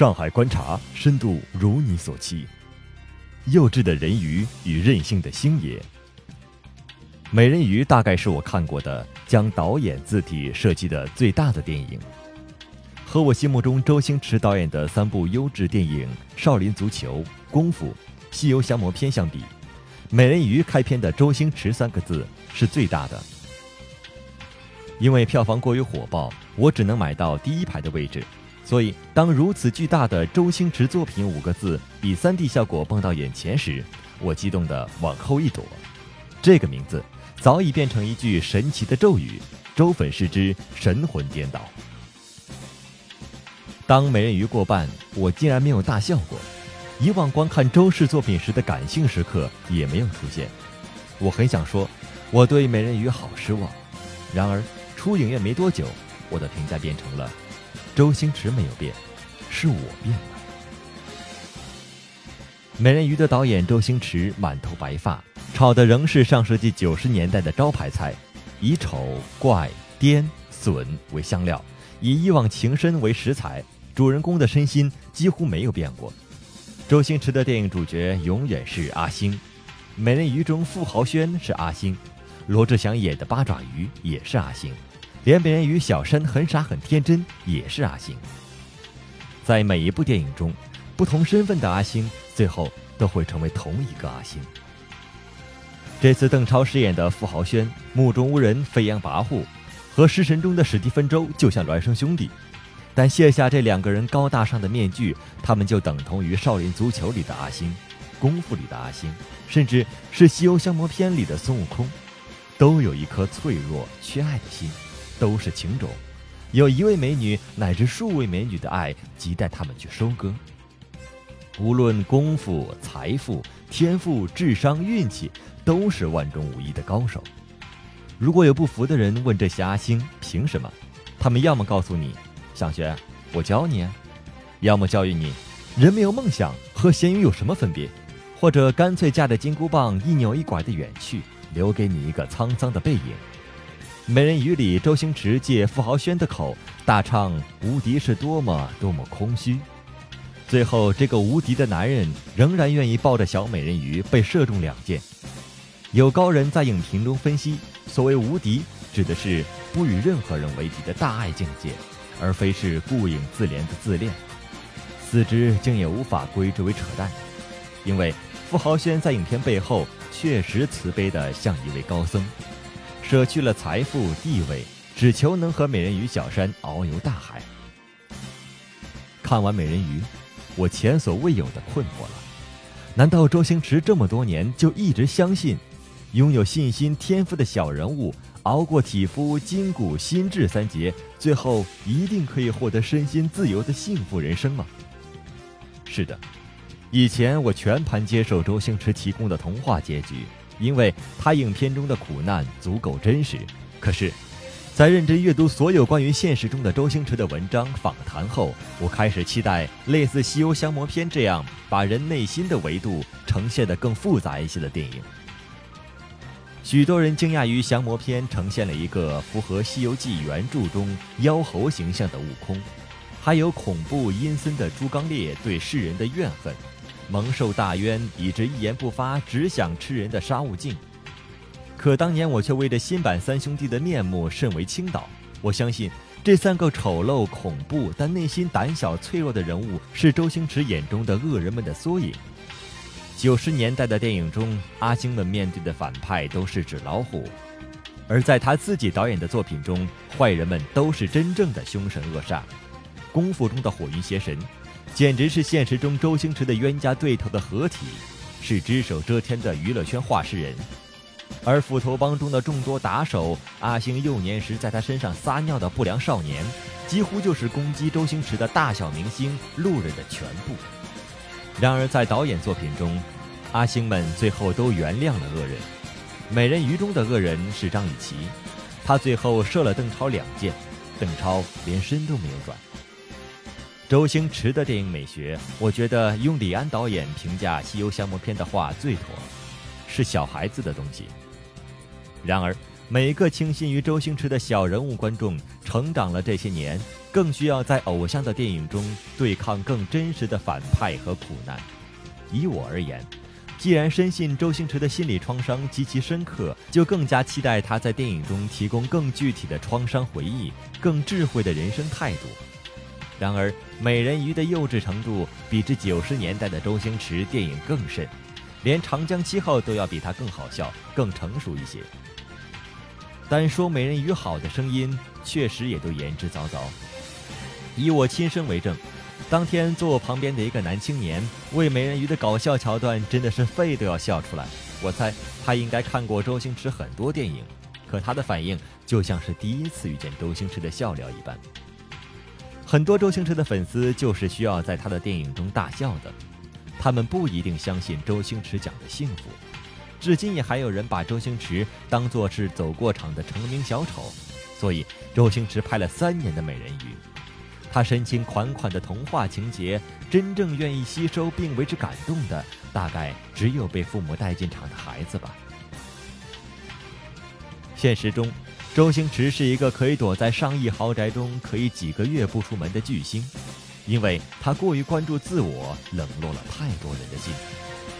上海观察深度如你所期，幼稚的人鱼与任性的星爷。美人鱼大概是我看过的将导演字体设计的最大的电影。和我心目中周星驰导演的三部优质电影《少林足球》《功夫》《西游降魔篇》相比，美人鱼开篇的周星驰三个字是最大的。因为票房过于火爆，我只能买到第一排的位置。所以，当如此巨大的周星驰作品五个字以 3D 效果蹦到眼前时，我激动地往后一躲。这个名字早已变成一句神奇的咒语，周粉视之，神魂颠倒。当美人鱼过半，我竟然没有大笑过。以往观看周氏作品时的感性时刻也没有出现。我很想说，我对美人鱼好失望。然而，出影院没多久，我的评价变成了。周星驰没有变，是我变了。美人鱼的导演周星驰满头白发，炒的仍是上世纪九十年代的招牌菜，以丑、怪、颠、损为香料，以一往情深为食材，主人公的身心几乎没有变过。周星驰的电影主角永远是阿星，美人鱼中傅豪轩是阿星，罗志祥演的八爪鱼也是阿星。连美人鱼小山很傻很天真，也是阿星。在每一部电影中，不同身份的阿星最后都会成为同一个阿星。这次邓超饰演的傅豪轩目中无人、飞扬跋扈，和《食神》中的史蒂芬周就像孪生兄弟。但卸下这两个人高大上的面具，他们就等同于《少林足球》里的阿星，《功夫》里的阿星，甚至是《西游降魔篇》里的孙悟空，都有一颗脆弱、缺爱的心。都是情种，有一位美女乃至数位美女的爱，亟待他们去收割。无论功夫、财富、天赋、智商、运气，都是万中无一的高手。如果有不服的人问这些阿星凭什么，他们要么告诉你想学，我教你；要么教育你，人没有梦想和咸鱼有什么分别；或者干脆架着金箍棒一扭一拐的远去，留给你一个沧桑的背影。美人鱼里，周星驰借傅豪轩的口大唱“无敌是多么多么空虚”，最后这个无敌的男人仍然愿意抱着小美人鱼被射中两箭。有高人在影评中分析，所谓无敌，指的是不与任何人为敌的大爱境界，而非是顾影自怜的自恋。四之竟也无法归之为扯淡，因为傅豪轩在影片背后确实慈悲的像一位高僧。舍去了财富地位，只求能和美人鱼小山遨游大海。看完美人鱼，我前所未有的困惑了：难道周星驰这么多年就一直相信，拥有信心天赋的小人物，熬过体肤筋骨心智三劫，最后一定可以获得身心自由的幸福人生吗？是的，以前我全盘接受周星驰提供的童话结局。因为他影片中的苦难足够真实，可是，在认真阅读所有关于现实中的周星驰的文章访谈后，我开始期待类似《西游降魔篇》这样把人内心的维度呈现得更复杂一些的电影。许多人惊讶于降魔篇呈现了一个符合《西游记》原著中妖猴形象的悟空，还有恐怖阴森的猪刚鬣对世人的怨恨。蒙受大冤，以致一言不发，只想吃人的沙悟净。可当年我却为这新版三兄弟的面目甚为倾倒。我相信这三个丑陋、恐怖但内心胆小、脆弱的人物，是周星驰眼中的恶人们的缩影。九十年代的电影中，阿星们面对的反派都是纸老虎，而在他自己导演的作品中，坏人们都是真正的凶神恶煞。功夫中的火云邪神。简直是现实中周星驰的冤家对头的合体，是只手遮天的娱乐圈话事人。而斧头帮中的众多打手，阿星幼年时在他身上撒尿的不良少年，几乎就是攻击周星驰的大小明星、路人的全部。然而在导演作品中，阿星们最后都原谅了恶人。美人鱼中的恶人是张雨绮，他最后射了邓超两箭，邓超连身都没有转。周星驰的电影美学，我觉得用李安导演评价《西游降魔篇》的话最妥，是小孩子的东西。然而，每个倾心于周星驰的小人物观众，成长了这些年，更需要在偶像的电影中对抗更真实的反派和苦难。以我而言，既然深信周星驰的心理创伤极其深刻，就更加期待他在电影中提供更具体的创伤回忆、更智慧的人生态度。然而，美人鱼的幼稚程度比之九十年代的周星驰电影更甚，连长江七号都要比他更好笑、更成熟一些。单说美人鱼好的声音，确实也都言之凿凿。以我亲身为证，当天坐我旁边的一个男青年为美人鱼的搞笑桥段，真的是肺都要笑出来。我猜他应该看过周星驰很多电影，可他的反应就像是第一次遇见周星驰的笑料一般。很多周星驰的粉丝就是需要在他的电影中大笑的，他们不一定相信周星驰讲的幸福。至今也还有人把周星驰当作是走过场的成名小丑，所以周星驰拍了三年的美人鱼，他深情款款的童话情节，真正愿意吸收并为之感动的，大概只有被父母带进场的孩子吧。现实中。周星驰是一个可以躲在上亿豪宅中，可以几个月不出门的巨星，因为他过于关注自我，冷落了太多人的心，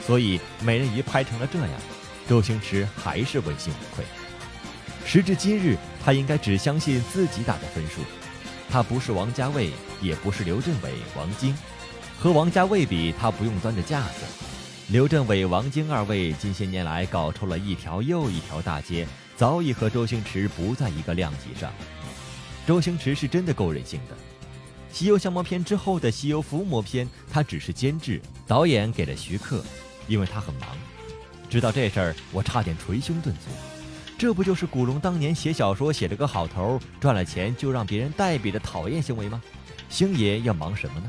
所以美人鱼拍成了这样，周星驰还是问心无愧。时至今日，他应该只相信自己打的分数，他不是王家卫，也不是刘镇伟、王晶，和王家卫比，他不用端着架子。刘镇伟、王晶二位近些年来搞出了一条又一条大街。早已和周星驰不在一个量级上。周星驰是真的够任性的，《西游降魔篇》之后的《西游伏魔篇》，他只是监制，导演给了徐克，因为他很忙。知道这事儿，我差点捶胸顿足。这不就是古龙当年写小说写了个好头，赚了钱就让别人代笔的讨厌行为吗？星爷要忙什么呢？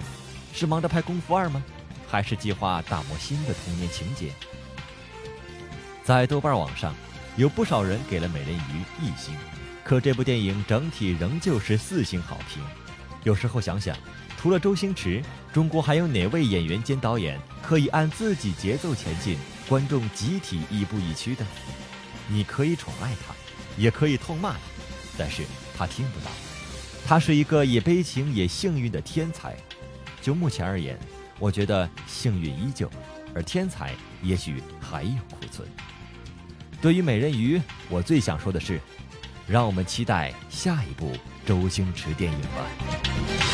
是忙着拍《功夫二》吗？还是计划打磨新的童年情节？在豆瓣网上。有不少人给了《美人鱼》一星，可这部电影整体仍旧是四星好评。有时候想想，除了周星驰，中国还有哪位演员兼导演可以按自己节奏前进，观众集体亦步亦趋的？你可以宠爱他，也可以痛骂他，但是他听不到。他是一个也悲情也幸运的天才。就目前而言，我觉得幸运依旧，而天才也许还有库存。对于美人鱼，我最想说的是，让我们期待下一部周星驰电影吧。